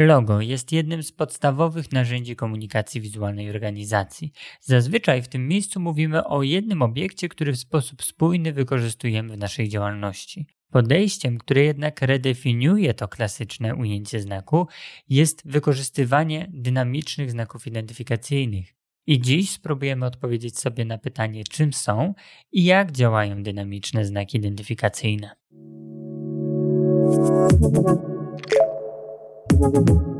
Logo jest jednym z podstawowych narzędzi komunikacji wizualnej organizacji. Zazwyczaj w tym miejscu mówimy o jednym obiekcie, który w sposób spójny wykorzystujemy w naszej działalności. Podejściem, które jednak redefiniuje to klasyczne ujęcie znaku, jest wykorzystywanie dynamicznych znaków identyfikacyjnych. I dziś spróbujemy odpowiedzieć sobie na pytanie, czym są i jak działają dynamiczne znaki identyfikacyjne.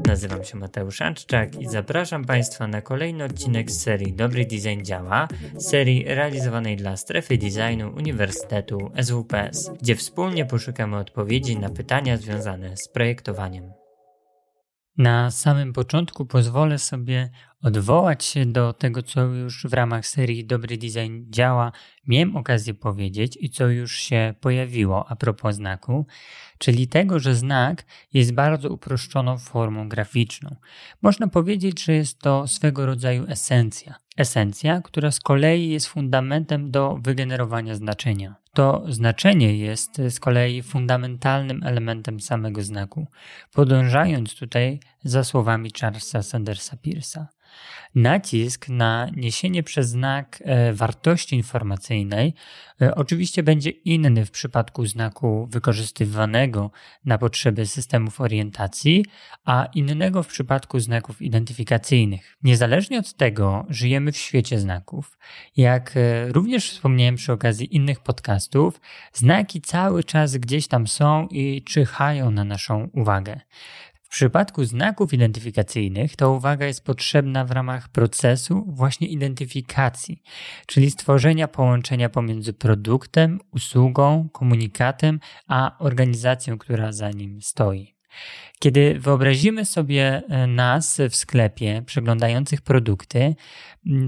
Nazywam się Mateusz Anczczak i zapraszam Państwa na kolejny odcinek z serii Dobry Design Działa, serii realizowanej dla Strefy Designu Uniwersytetu SWPS, gdzie wspólnie poszukamy odpowiedzi na pytania związane z projektowaniem. Na samym początku pozwolę sobie odwołać się do tego, co już w ramach serii Dobry Design działa, miałem okazję powiedzieć i co już się pojawiło a propos znaku, czyli tego, że znak jest bardzo uproszczoną formą graficzną. Można powiedzieć, że jest to swego rodzaju esencja. Esencja, która z kolei jest fundamentem do wygenerowania znaczenia. To znaczenie jest z kolei fundamentalnym elementem samego znaku, podążając tutaj za słowami Charlesa Sandersa Peirsa. Nacisk na niesienie przez znak e, wartości informacyjnej e, oczywiście będzie inny w przypadku znaku wykorzystywanego na potrzeby systemów orientacji, a innego w przypadku znaków identyfikacyjnych. Niezależnie od tego, żyjemy w świecie znaków. Jak e, również wspomniałem przy okazji innych podcastów, znaki cały czas gdzieś tam są i czyhają na naszą uwagę. W przypadku znaków identyfikacyjnych ta uwaga jest potrzebna w ramach procesu właśnie identyfikacji, czyli stworzenia połączenia pomiędzy produktem, usługą, komunikatem, a organizacją, która za nim stoi. Kiedy wyobrazimy sobie e, nas w sklepie przeglądających produkty,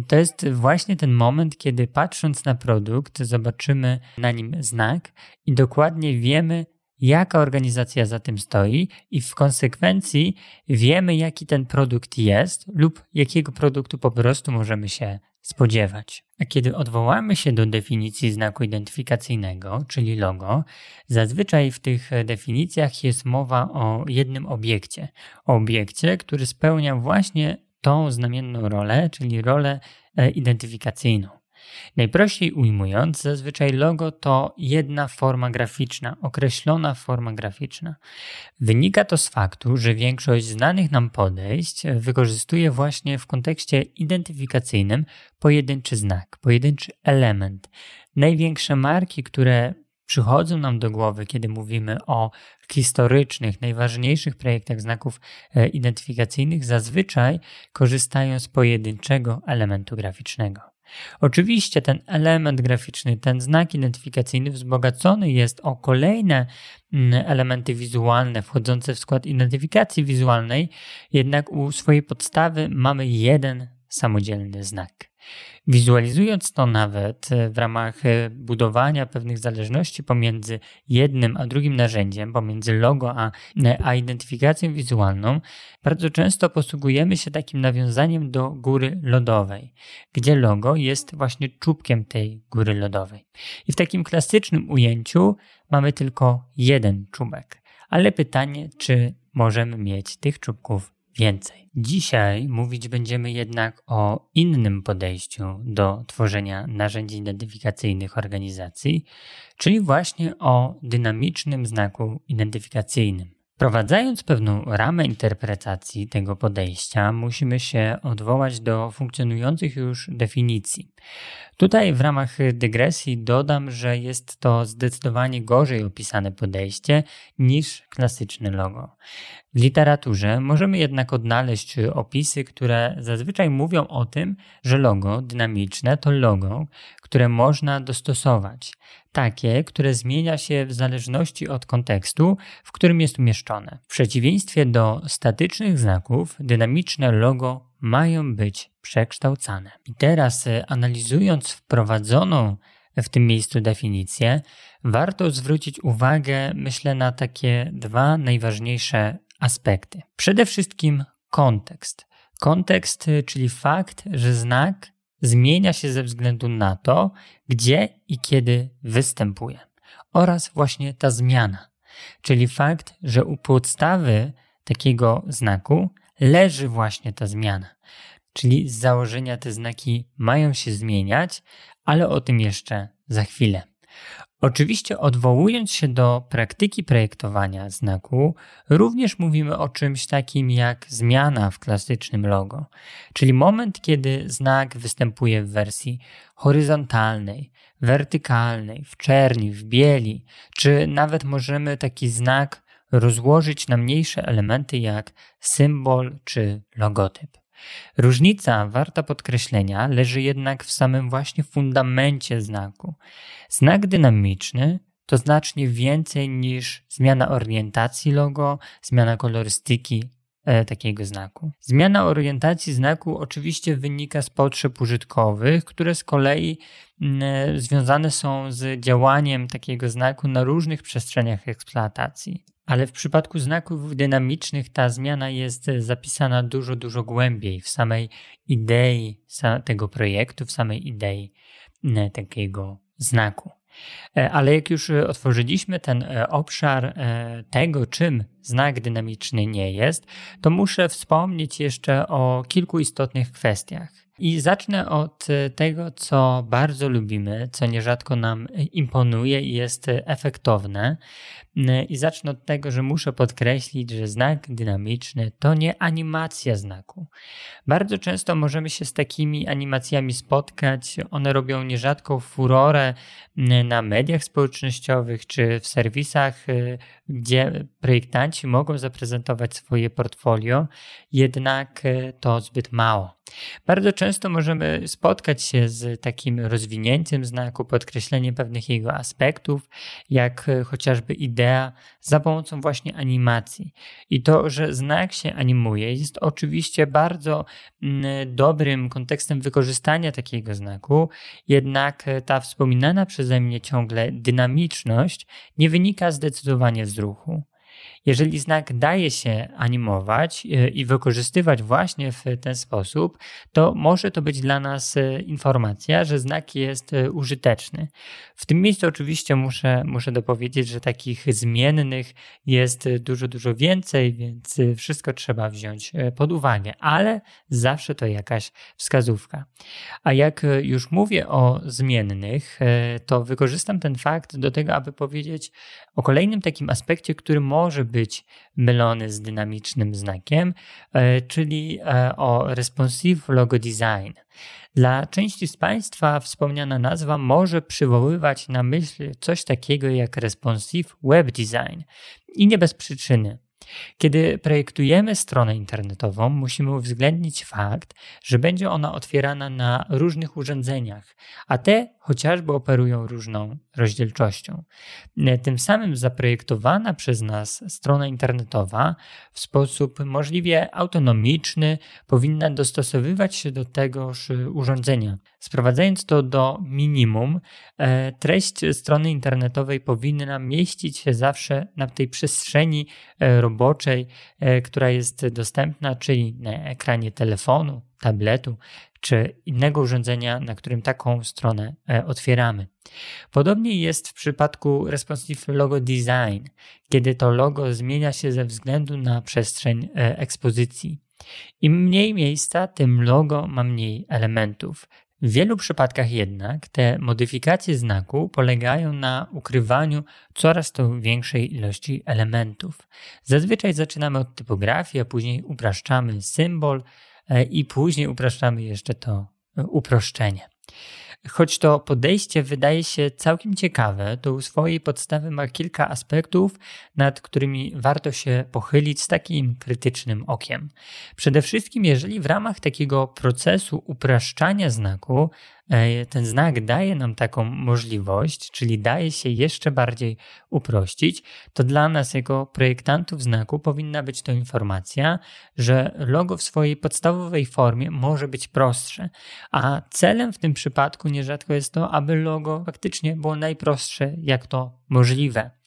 to jest właśnie ten moment, kiedy patrząc na produkt, zobaczymy na nim znak i dokładnie wiemy, jaka organizacja za tym stoi i w konsekwencji wiemy, jaki ten produkt jest lub jakiego produktu po prostu możemy się spodziewać. A kiedy odwołamy się do definicji znaku identyfikacyjnego, czyli logo, zazwyczaj w tych definicjach jest mowa o jednym obiekcie. O obiekcie, który spełnia właśnie tą znamienną rolę, czyli rolę e, identyfikacyjną. Najprościej ujmując, zazwyczaj logo to jedna forma graficzna, określona forma graficzna. Wynika to z faktu, że większość znanych nam podejść wykorzystuje właśnie w kontekście identyfikacyjnym pojedynczy znak, pojedynczy element. Największe marki, które przychodzą nam do głowy, kiedy mówimy o historycznych, najważniejszych projektach znaków e, identyfikacyjnych, zazwyczaj korzystają z pojedynczego elementu graficznego. Oczywiście ten element graficzny, ten znak identyfikacyjny wzbogacony jest o kolejne mm, elementy wizualne wchodzące w skład identyfikacji wizualnej, jednak u swojej podstawy mamy jeden samodzielny znak. Wizualizując to nawet e, w ramach e, budowania pewnych zależności pomiędzy jednym a drugim narzędziem, pomiędzy logo a, e, a identyfikacją wizualną, bardzo często posługujemy się takim nawiązaniem do góry lodowej, gdzie logo jest właśnie czubkiem tej góry lodowej. I w takim klasycznym ujęciu mamy tylko jeden czubek. Ale pytanie, czy możemy mieć tych czubków więcej. Dzisiaj mówić będziemy jednak o innym podejściu do tworzenia narzędzi identyfikacyjnych organizacji, czyli właśnie o dynamicznym znaku identyfikacyjnym. Wprowadzając pewną ramę interpretacji tego podejścia, musimy się odwołać do funkcjonujących już definicji. Tutaj w ramach dygresji dodam, że jest to zdecydowanie gorzej opisane podejście niż klasyczne logo. W literaturze możemy jednak odnaleźć opisy, które zazwyczaj mówią o tym, że logo dynamiczne to logo, które można dostosować, takie, które zmienia się w zależności od kontekstu, w którym jest umieszczone. W przeciwieństwie do statycznych znaków, dynamiczne logo mają być przekształcane. I teraz, e, analizując wprowadzoną w tym miejscu definicję, warto zwrócić uwagę, myślę, na takie dwa najważniejsze aspekty. Przede wszystkim kontekst. Kontekst, e, czyli fakt, że znak zmienia się ze względu na to, gdzie i kiedy występuje. Oraz właśnie ta zmiana, czyli fakt, że u podstawy takiego znaku leży właśnie ta zmiana. Czyli z założenia te znaki mają się zmieniać, ale o tym jeszcze za chwilę. Oczywiście, odwołując się do praktyki projektowania znaku, również mówimy o czymś takim jak zmiana w klasycznym logo, czyli moment, kiedy znak występuje w wersji horyzontalnej, wertykalnej, w czerni, w bieli, czy nawet możemy taki znak rozłożyć na mniejsze elementy jak symbol czy logotyp. Różnica warta podkreślenia leży jednak w samym właśnie fundamencie znaku. Znak dynamiczny to znacznie więcej niż zmiana orientacji logo, zmiana kolorystyki takiego znaku. Zmiana orientacji znaku oczywiście wynika z potrzeb użytkowych, które z kolei mm, e, związane są z działaniem takiego znaku na różnych przestrzeniach eksploatacji. Ale w przypadku znaków dynamicznych ta zmiana jest zapisana dużo, dużo głębiej w samej idei tego projektu, w samej idei takiego znaku. E, ale jak już otworzyliśmy ten e, obszar e, tego, czym znak dynamiczny nie jest, to muszę wspomnieć jeszcze o kilku istotnych kwestiach. I zacznę od tego, co bardzo lubimy, co nierzadko nam imponuje i jest efektowne. I zacznę od tego, że muszę podkreślić, że znak dynamiczny to nie animacja znaku. Bardzo często możemy się z takimi animacjami spotkać. One robią nierzadko furorę na mediach społecznościowych czy w serwisach, y, gdzie projektanci mogą zaprezentować swoje portfolio, jednak y, to zbyt mało. Bardzo często możemy spotkać się z takim rozwinięciem znaku, podkreśleniem pewnych jego aspektów, jak y, chociażby idea za pomocą właśnie animacji. I to, że znak się animuje, jest oczywiście bardzo mm, dobrym kontekstem wykorzystania takiego znaku, jednak ta wspominana przeze mnie ciągle dynamiczność nie wynika zdecydowanie z ruchu. Jeżeli znak daje się animować e, i wykorzystywać właśnie w ten sposób, to może to być dla nas e, informacja, że znak jest e, użyteczny. W tym miejscu oczywiście muszę, muszę dopowiedzieć, że takich zmiennych jest dużo, dużo więcej, więc wszystko trzeba wziąć pod uwagę, ale zawsze to jakaś wskazówka. A jak już mówię o zmiennych, to wykorzystam ten fakt do tego, aby powiedzieć o kolejnym takim aspekcie, który może być mylony z dynamicznym znakiem, e, czyli e, o responsive logo design. Dla części z Państwa wspomniana nazwa może przywoływać na myśl coś takiego jak responsive web design i nie bez przyczyny. Kiedy projektujemy stronę internetową, musimy uwzględnić fakt, że będzie ona otwierana na różnych urządzeniach, a te chociażby operują różną rozdzielczością. Tym samym zaprojektowana przez nas strona internetowa w sposób możliwie autonomiczny powinna dostosowywać się do tegoż urządzenia. Sprowadzając to do minimum, e, treść strony internetowej powinna mieścić się zawsze na tej przestrzeni e, roboczej, e, która jest dostępna, czyli na ekranie telefonu, tabletu czy innego urządzenia, na którym taką stronę e, otwieramy. Podobnie jest w przypadku Responsive Logo Design, kiedy to logo zmienia się ze względu na przestrzeń e, ekspozycji. Im mniej miejsca, tym logo ma mniej elementów. W wielu przypadkach jednak te modyfikacje znaku polegają na ukrywaniu coraz to większej ilości elementów. Zazwyczaj zaczynamy od typografii, a później upraszczamy symbol, i później upraszczamy jeszcze to e, uproszczenie. Choć to podejście wydaje się całkiem ciekawe, to u swojej podstawy ma kilka aspektów, nad którymi warto się pochylić z takim krytycznym okiem. Przede wszystkim, jeżeli w ramach takiego procesu upraszczania znaku E, ten znak daje nam taką możliwość, czyli daje się jeszcze bardziej uprościć, to dla nas, jako projektantów znaku, powinna być to informacja, że logo w swojej podstawowej formie może być prostsze, a celem w tym przypadku nierzadko jest to, aby logo faktycznie było najprostsze, jak to możliwe.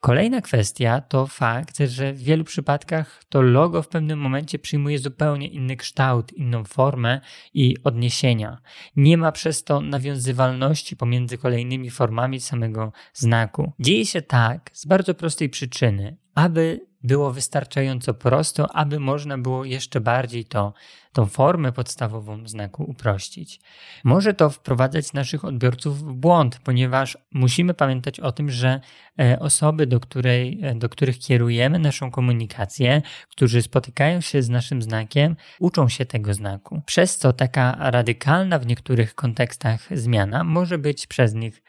Kolejna kwestia to fakt, że w wielu przypadkach to logo w pewnym momencie przyjmuje zupełnie inny kształt, inną formę i odniesienia. Nie ma przez to nawiązywalności pomiędzy kolejnymi formami samego znaku. Dzieje się tak z bardzo prostej przyczyny, aby było wystarczająco prosto, aby można było jeszcze bardziej to, tą formę podstawową znaku uprościć. Może to wprowadzać naszych odbiorców w błąd, ponieważ musimy pamiętać o tym, że e, osoby, do, której, e, do których kierujemy naszą komunikację, którzy spotykają się z naszym znakiem, uczą się tego znaku. Przez co taka radykalna w niektórych kontekstach zmiana może być przez nich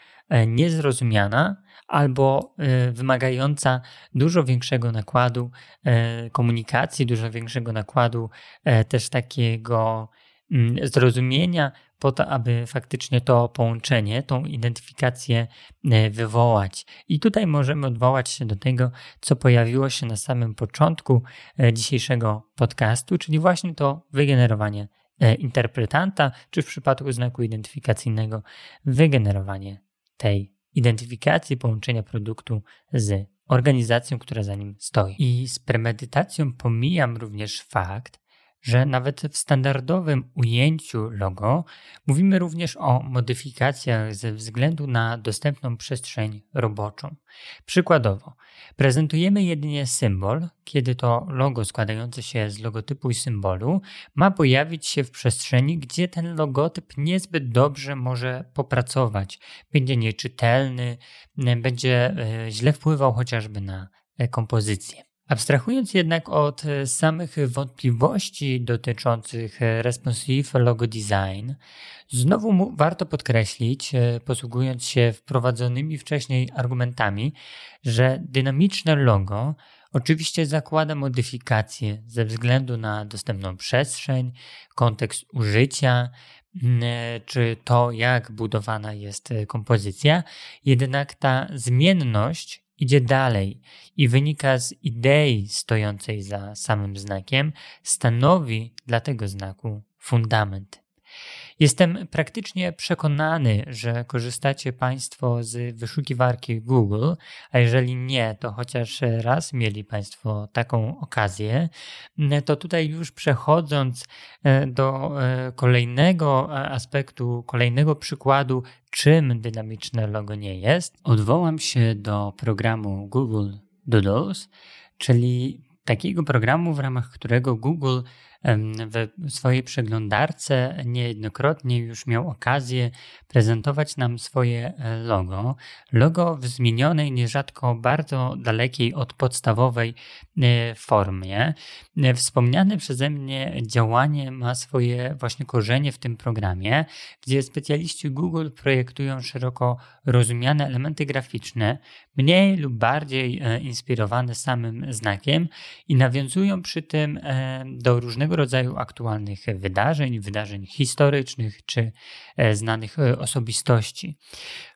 niezrozumiana albo e, wymagająca dużo większego nakładu e, komunikacji, dużo większego nakładu e, też takiego mm, zrozumienia, po to, aby faktycznie to połączenie, tą identyfikację wywołać. I tutaj możemy odwołać się do tego, co pojawiło się na samym początku dzisiejszego podcastu, czyli właśnie to wygenerowanie interpretanta, czy w przypadku znaku identyfikacyjnego wygenerowanie tej identyfikacji połączenia produktu z organizacją, która za nim stoi. I z premedytacją pomijam również fakt, że nawet w standardowym ujęciu logo mówimy również o modyfikacjach ze względu na dostępną przestrzeń roboczą. Przykładowo, prezentujemy jedynie symbol, kiedy to logo składające się z logotypu i symbolu ma pojawić się w przestrzeni, gdzie ten logotyp niezbyt dobrze może popracować. Będzie nieczytelny, będzie e, źle wpływał chociażby na e, kompozycję. Abstrahując jednak od e, samych wątpliwości dotyczących e, responsive logo design, znowu warto podkreślić, e, posługując się wprowadzonymi wcześniej argumentami, że dynamiczne logo oczywiście zakłada modyfikacje ze względu na dostępną przestrzeń, kontekst użycia, czy to, jak budowana jest kompozycja, jednak ta zmienność idzie dalej i wynika z idei stojącej za samym znakiem, stanowi dla tego znaku fundament. Jestem praktycznie przekonany, że korzystacie Państwo z wyszukiwarki Google, a jeżeli nie, to chociaż raz mieli Państwo taką okazję, to tutaj już przechodząc e, do e, kolejnego aspektu, kolejnego przykładu, czym dynamiczne logo nie jest, odwołam się do programu Google Doodles, czyli takiego programu, w ramach którego Google w swojej przeglądarce niejednokrotnie już miał okazję prezentować nam swoje e, logo. Logo w zmienionej, nierzadko bardzo dalekiej od podstawowej e, formie. E, wspomniane przeze mnie działanie ma swoje właśnie korzenie w tym programie, gdzie specjaliści Google projektują szeroko rozumiane elementy graficzne, mniej lub bardziej inspirowane samym znakiem i nawiązują przy tym do różnego rodzaju aktualnych wydarzeń, wydarzeń historycznych czy e, znanych e, osobistości.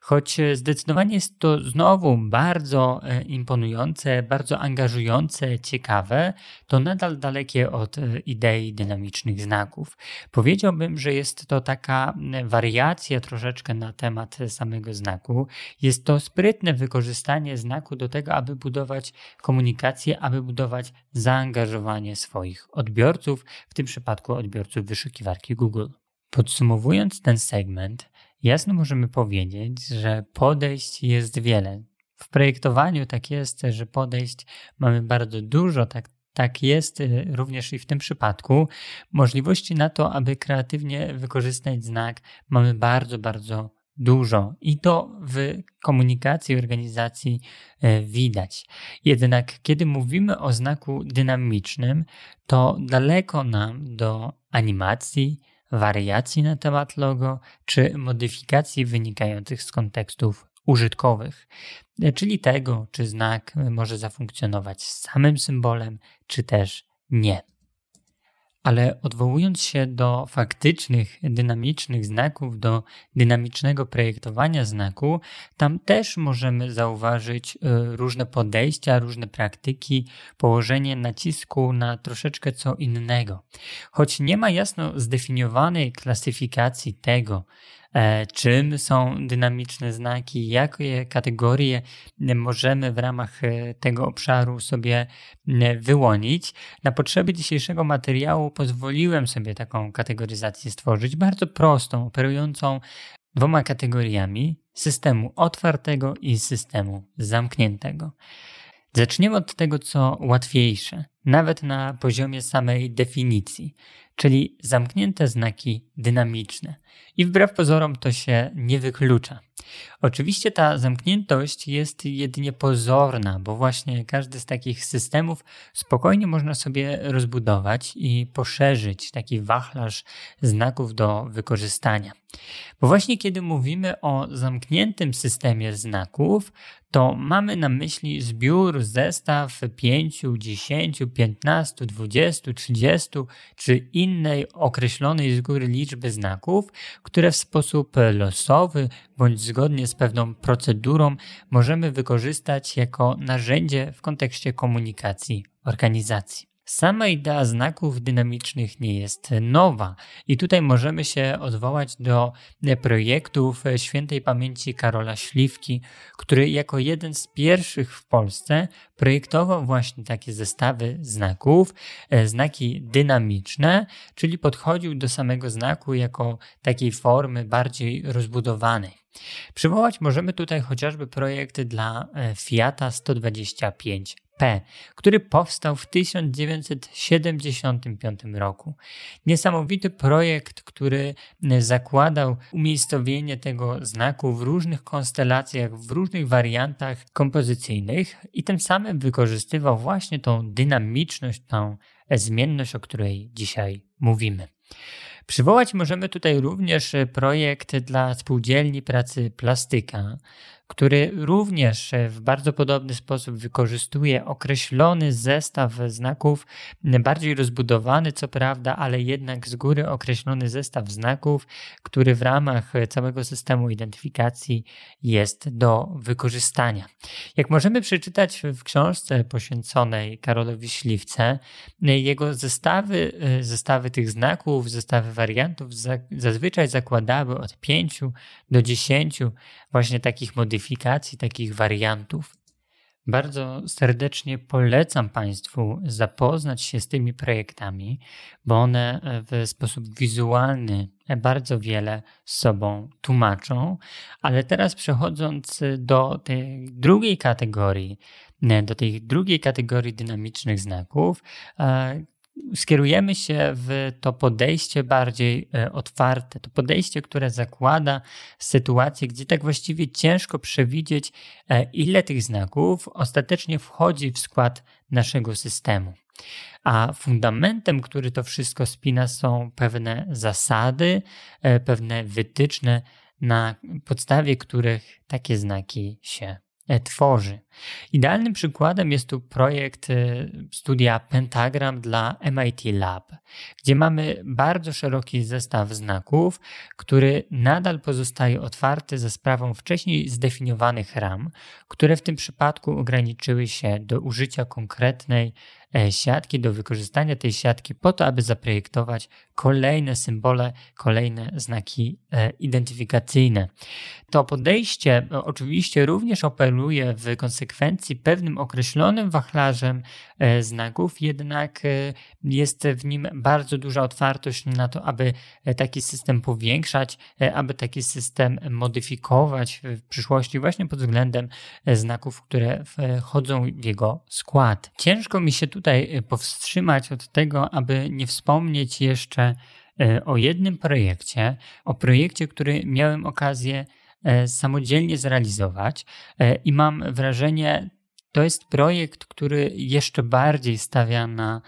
Choć zdecydowanie jest to znowu bardzo e, imponujące, bardzo angażujące, ciekawe, to nadal dalekie od idei dynamicznych znaków. Powiedziałbym, że jest to taka wariacja troszeczkę na temat samego znaku. Jest to sprytne wykorzystanie znaku do tego, aby budować komunikację, aby budować zaangażowanie swoich odbiorców, w tym przypadku odbiorców wyszukiwarki Google. Podsumowując ten segment, jasno możemy powiedzieć, że podejść jest wiele. W projektowaniu tak jest, że podejść mamy bardzo dużo, tak, tak jest y, również i w tym przypadku. Możliwości na to, aby kreatywnie wykorzystać znak, mamy bardzo, bardzo dużo i to w komunikacji organizacji e, widać. Jednak kiedy mówimy o znaku dynamicznym, to daleko nam do animacji, wariacji na temat logo czy modyfikacji wynikających z kontekstów użytkowych, czyli tego, czy znak może zafunkcjonować z samym symbolem, czy też nie. Ale odwołując się do faktycznych, dynamicznych znaków, do dynamicznego projektowania znaku, tam też możemy zauważyć e, różne podejścia, różne praktyki, położenie nacisku na troszeczkę co innego. Choć nie ma jasno zdefiniowanej klasyfikacji tego, czym są dynamiczne znaki, jakie kategorie możemy w ramach e, tego obszaru sobie wyłonić. Na potrzeby dzisiejszego materiału pozwoliłem sobie taką kategoryzację stworzyć, bardzo prostą, operującą dwoma kategoriami systemu otwartego i systemu zamkniętego. Zaczniemy od tego, co łatwiejsze, nawet na poziomie samej definicji, czyli zamknięte znaki dynamiczne. I wbrew pozorom to się nie wyklucza. Oczywiście ta zamkniętość jest jedynie pozorna, bo właśnie każdy z takich systemów spokojnie można sobie rozbudować i poszerzyć taki wachlarz znaków do wykorzystania. Bo właśnie kiedy mówimy o zamkniętym systemie znaków, to mamy na myśli zbiór, zestaw 5, 10, 15, 20, 30 czy innej określonej z góry liczby znaków, które w sposób losowy bądź zgodnie z pewną procedurą możemy wykorzystać jako narzędzie w kontekście komunikacji organizacji. Sama idea znaków dynamicznych nie jest nowa i tutaj możemy się odwołać do projektów świętej pamięci Karola Śliwki, który jako jeden z pierwszych w Polsce projektował właśnie takie zestawy znaków, e, znaki dynamiczne, czyli podchodził do samego znaku jako takiej formy bardziej rozbudowanej. Przywołać możemy tutaj chociażby projekt dla e, Fiata 125 który powstał w 1975 roku. Niesamowity projekt, który zakładał umiejscowienie tego znaku w różnych konstelacjach, w różnych wariantach kompozycyjnych i tym samym wykorzystywał właśnie tą dynamiczność, tą zmienność, o której dzisiaj mówimy. Przywołać możemy tutaj również projekt dla spółdzielni pracy plastyka, który również w bardzo podobny sposób wykorzystuje określony zestaw znaków, bardziej rozbudowany, co prawda, ale jednak z góry określony zestaw znaków, który w ramach całego systemu identyfikacji jest do wykorzystania. Jak możemy przeczytać w książce poświęconej Karolowi Śliwce, jego zestawy, zestawy tych znaków, zestawy wariantów zazwyczaj zakładały od 5 do 10 właśnie takich modyfikacji, takich wariantów. Bardzo serdecznie polecam Państwu zapoznać się z tymi projektami, bo one w sposób wizualny bardzo wiele z sobą tłumaczą. Ale teraz przechodząc do tej drugiej kategorii, do tej drugiej kategorii dynamicznych znaków, skierujemy się w to podejście bardziej e, otwarte, to podejście, które zakłada sytuację, gdzie tak właściwie ciężko przewidzieć, e, ile tych znaków ostatecznie wchodzi w skład naszego systemu. A fundamentem, który to wszystko spina, są pewne zasady, e, pewne wytyczne, na podstawie których takie znaki się tworzy. Idealnym przykładem jest tu projekt e, studia Pentagram dla MIT Lab, gdzie mamy bardzo szeroki zestaw znaków, który nadal pozostaje otwarty za sprawą wcześniej zdefiniowanych ram, które w tym przypadku ograniczyły się do użycia konkretnej E, siatki, do wykorzystania tej siatki po to, aby zaprojektować kolejne symbole, kolejne znaki e, identyfikacyjne. To podejście oczywiście również operuje w konsekwencji pewnym określonym wachlarzem e, znaków, jednak jest w nim bardzo duża otwartość na to, aby taki system powiększać, aby taki system modyfikować w przyszłości właśnie pod względem znaków, które wchodzą w jego skład. Ciężko mi się tu tutaj y, powstrzymać od tego, aby nie wspomnieć jeszcze y, o jednym projekcie, o projekcie, który miałem okazję y, samodzielnie zrealizować i mam wrażenie, to jest projekt, który jeszcze bardziej stawia na,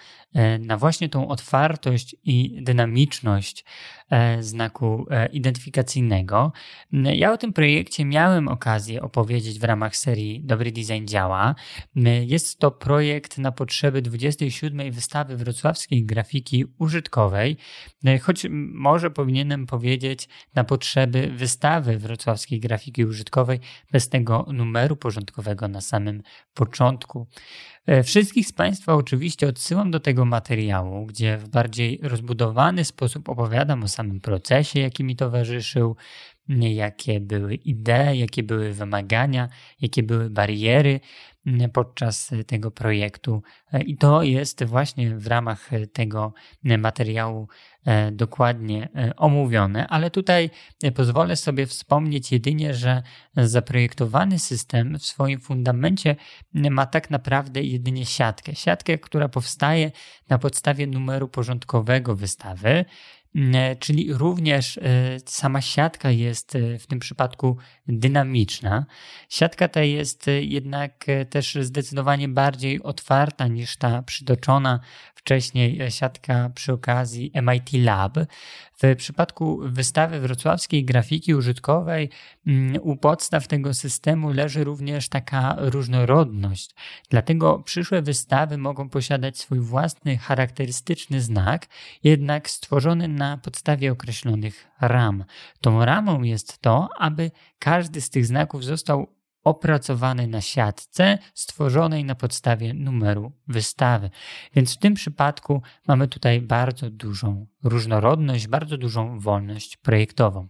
na właśnie tą otwartość i dynamiczność E, znaku e, identyfikacyjnego. Ja o tym projekcie miałem okazję opowiedzieć w ramach serii Dobry Design Działa. Jest to projekt na potrzeby 27. wystawy wrocławskiej grafiki użytkowej, e, choć może powinienem powiedzieć na potrzeby wystawy wrocławskiej grafiki użytkowej bez tego numeru porządkowego na samym początku. Wszystkich z Państwa oczywiście odsyłam do tego materiału, gdzie w bardziej rozbudowany sposób opowiadam o samym procesie, jaki mi towarzyszył, jakie były idee, jakie były wymagania, jakie były bariery podczas tego projektu. I to jest właśnie w ramach tego materiału e, dokładnie e, omówione, ale tutaj pozwolę sobie wspomnieć jedynie, że zaprojektowany system w swoim fundamencie ma tak naprawdę jedynie siatkę. Siatkę, która powstaje na podstawie numeru porządkowego wystawy E, czyli również e, sama siatka jest e, w tym przypadku dynamiczna. Siatka ta jest jednak też zdecydowanie bardziej otwarta niż ta przytoczona wcześniej siatka przy okazji MIT Lab. W przypadku wystawy wrocławskiej grafiki użytkowej mm, u podstaw tego systemu leży również taka różnorodność. Dlatego przyszłe wystawy mogą posiadać swój własny charakterystyczny znak, jednak stworzony na podstawie określonych ram. Tą ramą jest to, aby każdy z tych znaków został opracowany na siatce stworzonej na podstawie numeru wystawy. Więc w tym przypadku mamy tutaj bardzo dużą różnorodność, bardzo dużą wolność projektową.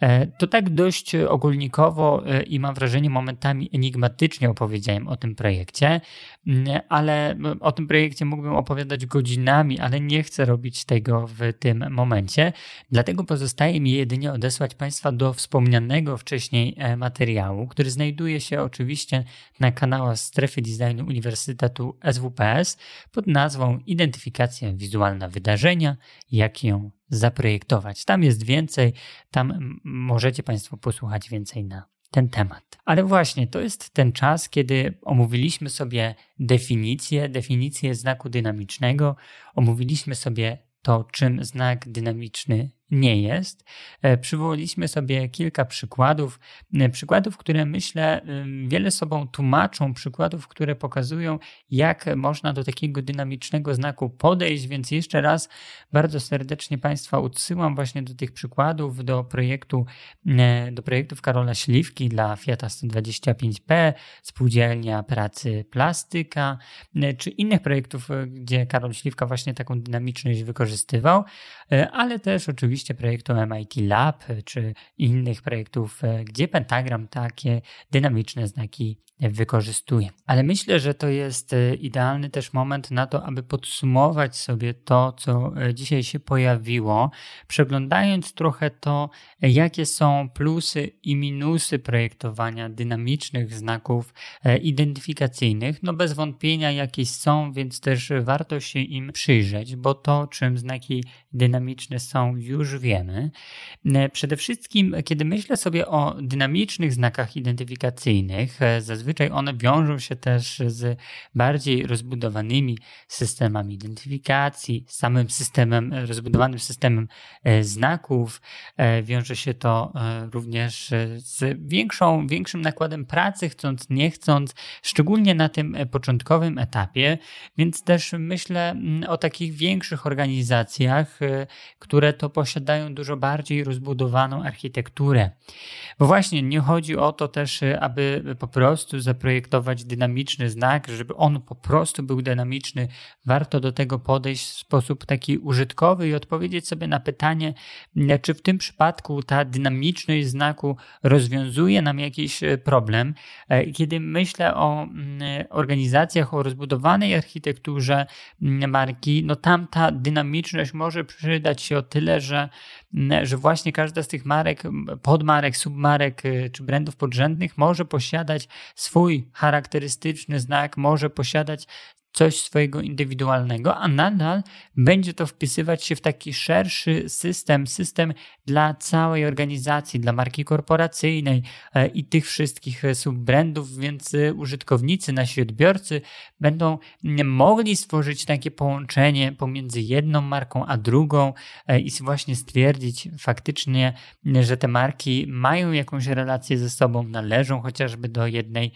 E, to tak dość ogólnikowo e, i mam wrażenie momentami enigmatycznie opowiedziałem o tym projekcie, mm, ale o tym projekcie mógłbym opowiadać godzinami, ale nie chcę robić tego w tym momencie. Dlatego pozostaje mi jedynie odesłać Państwa do wspomnianego wcześniej e, materiału, który znajduje się oczywiście na kanałach Strefy Designu Uniwersytetu SWPS pod nazwą Identyfikacja wizualna wydarzenia, jak ją zaprojektować. Tam jest więcej, tam możecie Państwo posłuchać więcej na ten temat. Ale właśnie to jest ten czas, kiedy omówiliśmy sobie definicję, definicję znaku dynamicznego, omówiliśmy sobie to, czym znak dynamiczny nie jest. E, przywołaliśmy sobie kilka przykładów, e, przykładów, które myślę wiele sobą tłumaczą, przykładów, które pokazują, jak można do takiego dynamicznego znaku podejść, więc jeszcze raz bardzo serdecznie Państwa odsyłam właśnie do tych przykładów, do projektu, e, do projektów Karola Śliwki dla Fiata 125P, Spółdzielnia Pracy Plastyka, czy innych projektów, gdzie Karol Śliwka właśnie taką dynamiczność wykorzystywał, ale też oczywiście oczywiście projektu MIT Lab czy innych projektów, e, gdzie pentagram takie dynamiczne znaki wykorzystuje. Ale myślę, że to jest e, idealny też moment na to, aby podsumować sobie to, co e, dzisiaj się pojawiło, przeglądając trochę to, jakie są plusy i minusy projektowania dynamicznych znaków identyfikacyjnych. No bez wątpienia jakieś są, więc też warto się im przyjrzeć, bo to, czym znaki dynamiczne są, już już wiemy. E, przede wszystkim, kiedy myślę sobie o dynamicznych znakach identyfikacyjnych, e, zazwyczaj one wiążą się też z bardziej rozbudowanymi systemami identyfikacji, samym systemem, rozbudowanym systemem e, znaków. Wiąże się to również z większą, większym nakładem pracy, chcąc, nie chcąc, szczególnie na tym początkowym etapie, więc też myślę mm, o takich większych organizacjach, które to posiadają posiadają dużo bardziej rozbudowaną architekturę. Bo właśnie nie chodzi o to też, aby po prostu zaprojektować dynamiczny znak, żeby on po prostu był dynamiczny. Warto do tego podejść w sposób taki użytkowy i odpowiedzieć sobie na pytanie, czy w tym przypadku ta dynamiczność znaku rozwiązuje nam jakiś problem. Kiedy myślę o mm, organizacjach, o rozbudowanej architekturze mm, marki, no tam ta dynamiczność może przydać się o tyle, że że właśnie każda z tych marek, podmarek, submarek y, czy brandów podrzędnych może posiadać swój charakterystyczny znak, może posiadać coś swojego indywidualnego, a nadal będzie to wpisywać się w taki szerszy system, system dla całej organizacji, dla marki korporacyjnej e, i tych wszystkich subbrandów, więc e, użytkownicy, nasi odbiorcy będą mogli stworzyć takie połączenie pomiędzy jedną marką a drugą e, i właśnie stwierdzić faktycznie, że te marki mają jakąś relację ze sobą, należą chociażby do jednej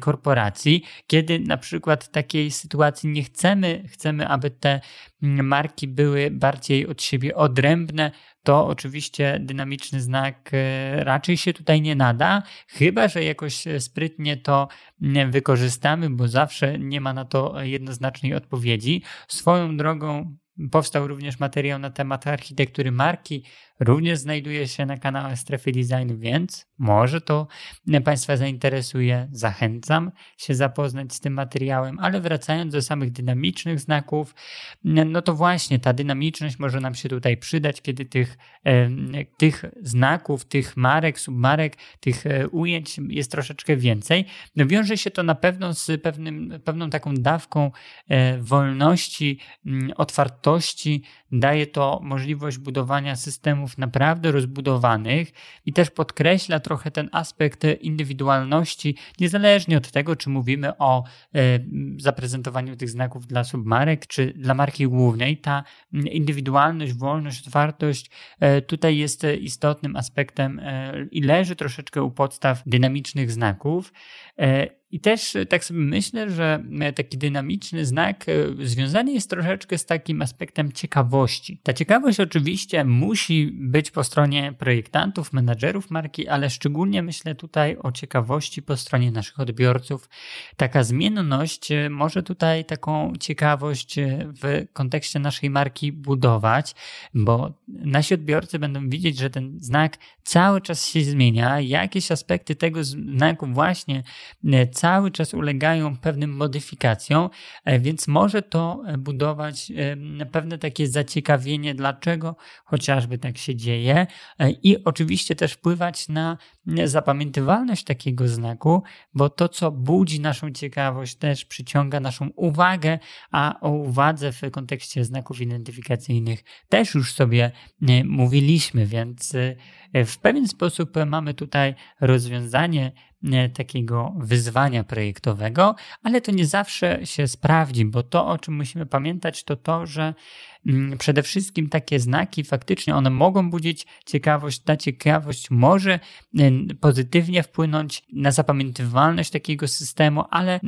korporacji, kiedy na przykład takiej sytuacji sytuacji nie chcemy, chcemy, aby te marki były bardziej od siebie odrębne, to oczywiście dynamiczny znak e, raczej się tutaj nie nada, chyba że jakoś sprytnie to wykorzystamy, bo zawsze nie ma na to jednoznacznej odpowiedzi. Swoją drogą Powstał również materiał na temat architektury marki, również znajduje się na kanale Strefy Designu, więc może to Państwa zainteresuje. Zachęcam się zapoznać z tym materiałem, ale wracając do samych dynamicznych znaków, no to właśnie ta dynamiczność może nam się tutaj przydać, kiedy tych, tych znaków, tych marek, submarek, tych e, ujęć jest troszeczkę więcej. No wiąże się to na pewno z pewnym, pewną taką dawką e, wolności, otwartości, daje to możliwość budowania systemów naprawdę rozbudowanych i też podkreśla trochę ten aspekt indywidualności, niezależnie od tego, czy mówimy o e, zaprezentowaniu tych znaków dla submarek, czy dla marki głównej. Ta indywidualność, wolność, otwartość e, tutaj jest istotnym aspektem e, i leży troszeczkę u podstaw dynamicznych znaków. I też e, tak sobie myślę, że e, taki dynamiczny znak e, związany jest troszeczkę z takim aspektem ciekawości. Ta ciekawość oczywiście musi być po stronie projektantów, menadżerów marki, ale szczególnie myślę tutaj o ciekawości po stronie naszych odbiorców. Taka zmienność może tutaj taką ciekawość w kontekście naszej marki budować, bo nasi odbiorcy będą widzieć, że ten znak cały czas się zmienia, jakieś aspekty tego znaku właśnie cały czas ulegają pewnym modyfikacjom, e, więc może to e, budować e, pewne takie zaciekawienie, dlaczego chociażby tak się dzieje i oczywiście też wpływać na zapamiętywalność takiego znaku, bo to, co budzi naszą ciekawość, też przyciąga naszą uwagę, a o uwadze w kontekście znaków identyfikacyjnych też już sobie mówiliśmy, więc w pewien sposób mamy tutaj rozwiązanie takiego wyzwania projektowego, ale to nie zawsze się sprawdzi, bo to, o czym musimy pamiętać, to to, że przede wszystkim takie znaki faktycznie one mogą budzić ciekawość. Ta ciekawość może pozytywnie wpłynąć na zapamiętywalność takiego systemu, ale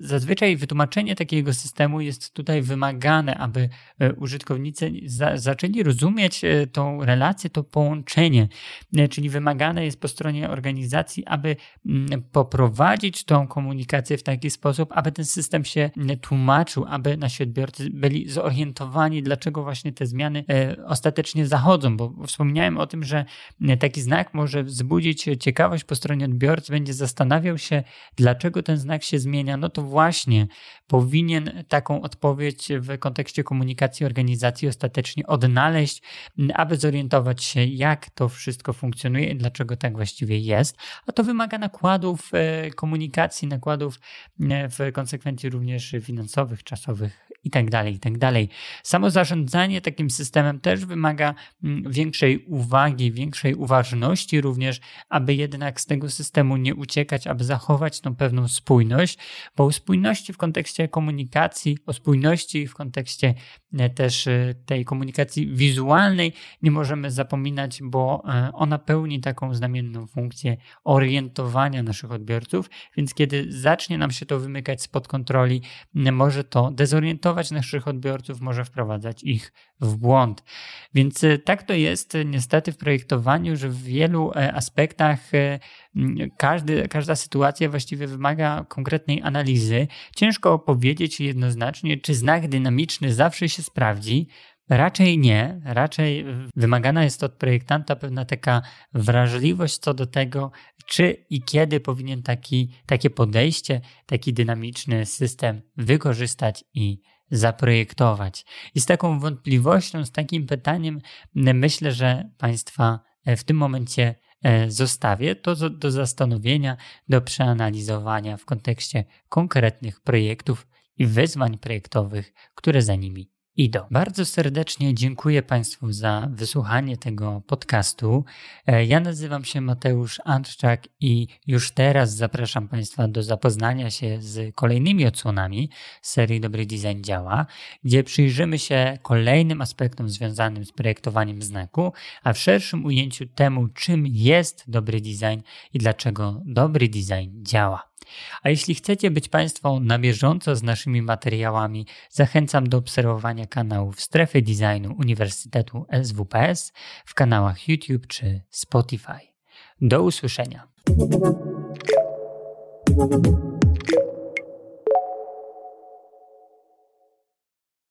zazwyczaj wytłumaczenie takiego systemu jest tutaj wymagane, aby e, użytkownicy za zaczęli rozumieć e, tą relację, to połączenie. E, czyli wymagane jest po stronie organizacji, aby mm, poprowadzić tą komunikację w taki sposób, aby ten system się tłumaczył, aby nasi odbiorcy byli zorientowani, dlaczego dlaczego właśnie te zmiany e, ostatecznie zachodzą, bo wspomniałem o tym, że e, taki znak może wzbudzić ciekawość po stronie odbiorcy, będzie zastanawiał się, dlaczego ten znak się zmienia. No to właśnie powinien taką odpowiedź w kontekście komunikacji organizacji ostatecznie odnaleźć, aby zorientować się, jak to wszystko funkcjonuje i dlaczego tak właściwie jest. A to wymaga nakładów e, komunikacji, nakładów w konsekwencji również finansowych, czasowych i tak dalej, i tak. Samo zarządzanie takim systemem też wymaga mm, większej uwagi, większej uważności również, aby jednak z tego systemu nie uciekać, aby zachować tą pewną spójność, bo o spójności w kontekście komunikacji, o spójności w kontekście e, też e, tej komunikacji wizualnej nie możemy zapominać, bo e, ona pełni taką znamienną funkcję orientowania naszych odbiorców, więc kiedy zacznie nam się to wymykać spod kontroli, może to dezorientować naszych odbiorców, może wprowadzać ich w błąd. Więc e, tak to jest e, niestety w projektowaniu, że w wielu e, aspektach każdy, każda sytuacja właściwie wymaga konkretnej analizy. Ciężko powiedzieć jednoznacznie, czy znak dynamiczny zawsze się sprawdzi, Raczej nie, raczej wymagana jest od projektanta pewna taka wrażliwość co do tego, czy i kiedy powinien taki, takie podejście, taki dynamiczny system wykorzystać i zaprojektować. I z taką wątpliwością, z takim pytaniem myślę, że Państwa e, w tym momencie e, zostawię to do zastanowienia, do przeanalizowania w kontekście konkretnych projektów i wyzwań projektowych, które za nimi idą. Bardzo serdecznie dziękuję Państwu za wysłuchanie tego podcastu. E, ja nazywam się Mateusz Andrzczak i już teraz zapraszam Państwa do zapoznania się z kolejnymi odsłonami serii Dobry Design Działa, gdzie przyjrzymy się kolejnym aspektom związanym z projektowaniem znaku, a w szerszym ujęciu temu, czym jest dobry design i dlaczego dobry design działa. A jeśli chcecie być Państwo na bieżąco z naszymi materiałami, zachęcam do obserwowania kanałów Strefy Designu Uniwersytetu SWPS w kanałach YouTube czy Spotify. Do usłyszenia.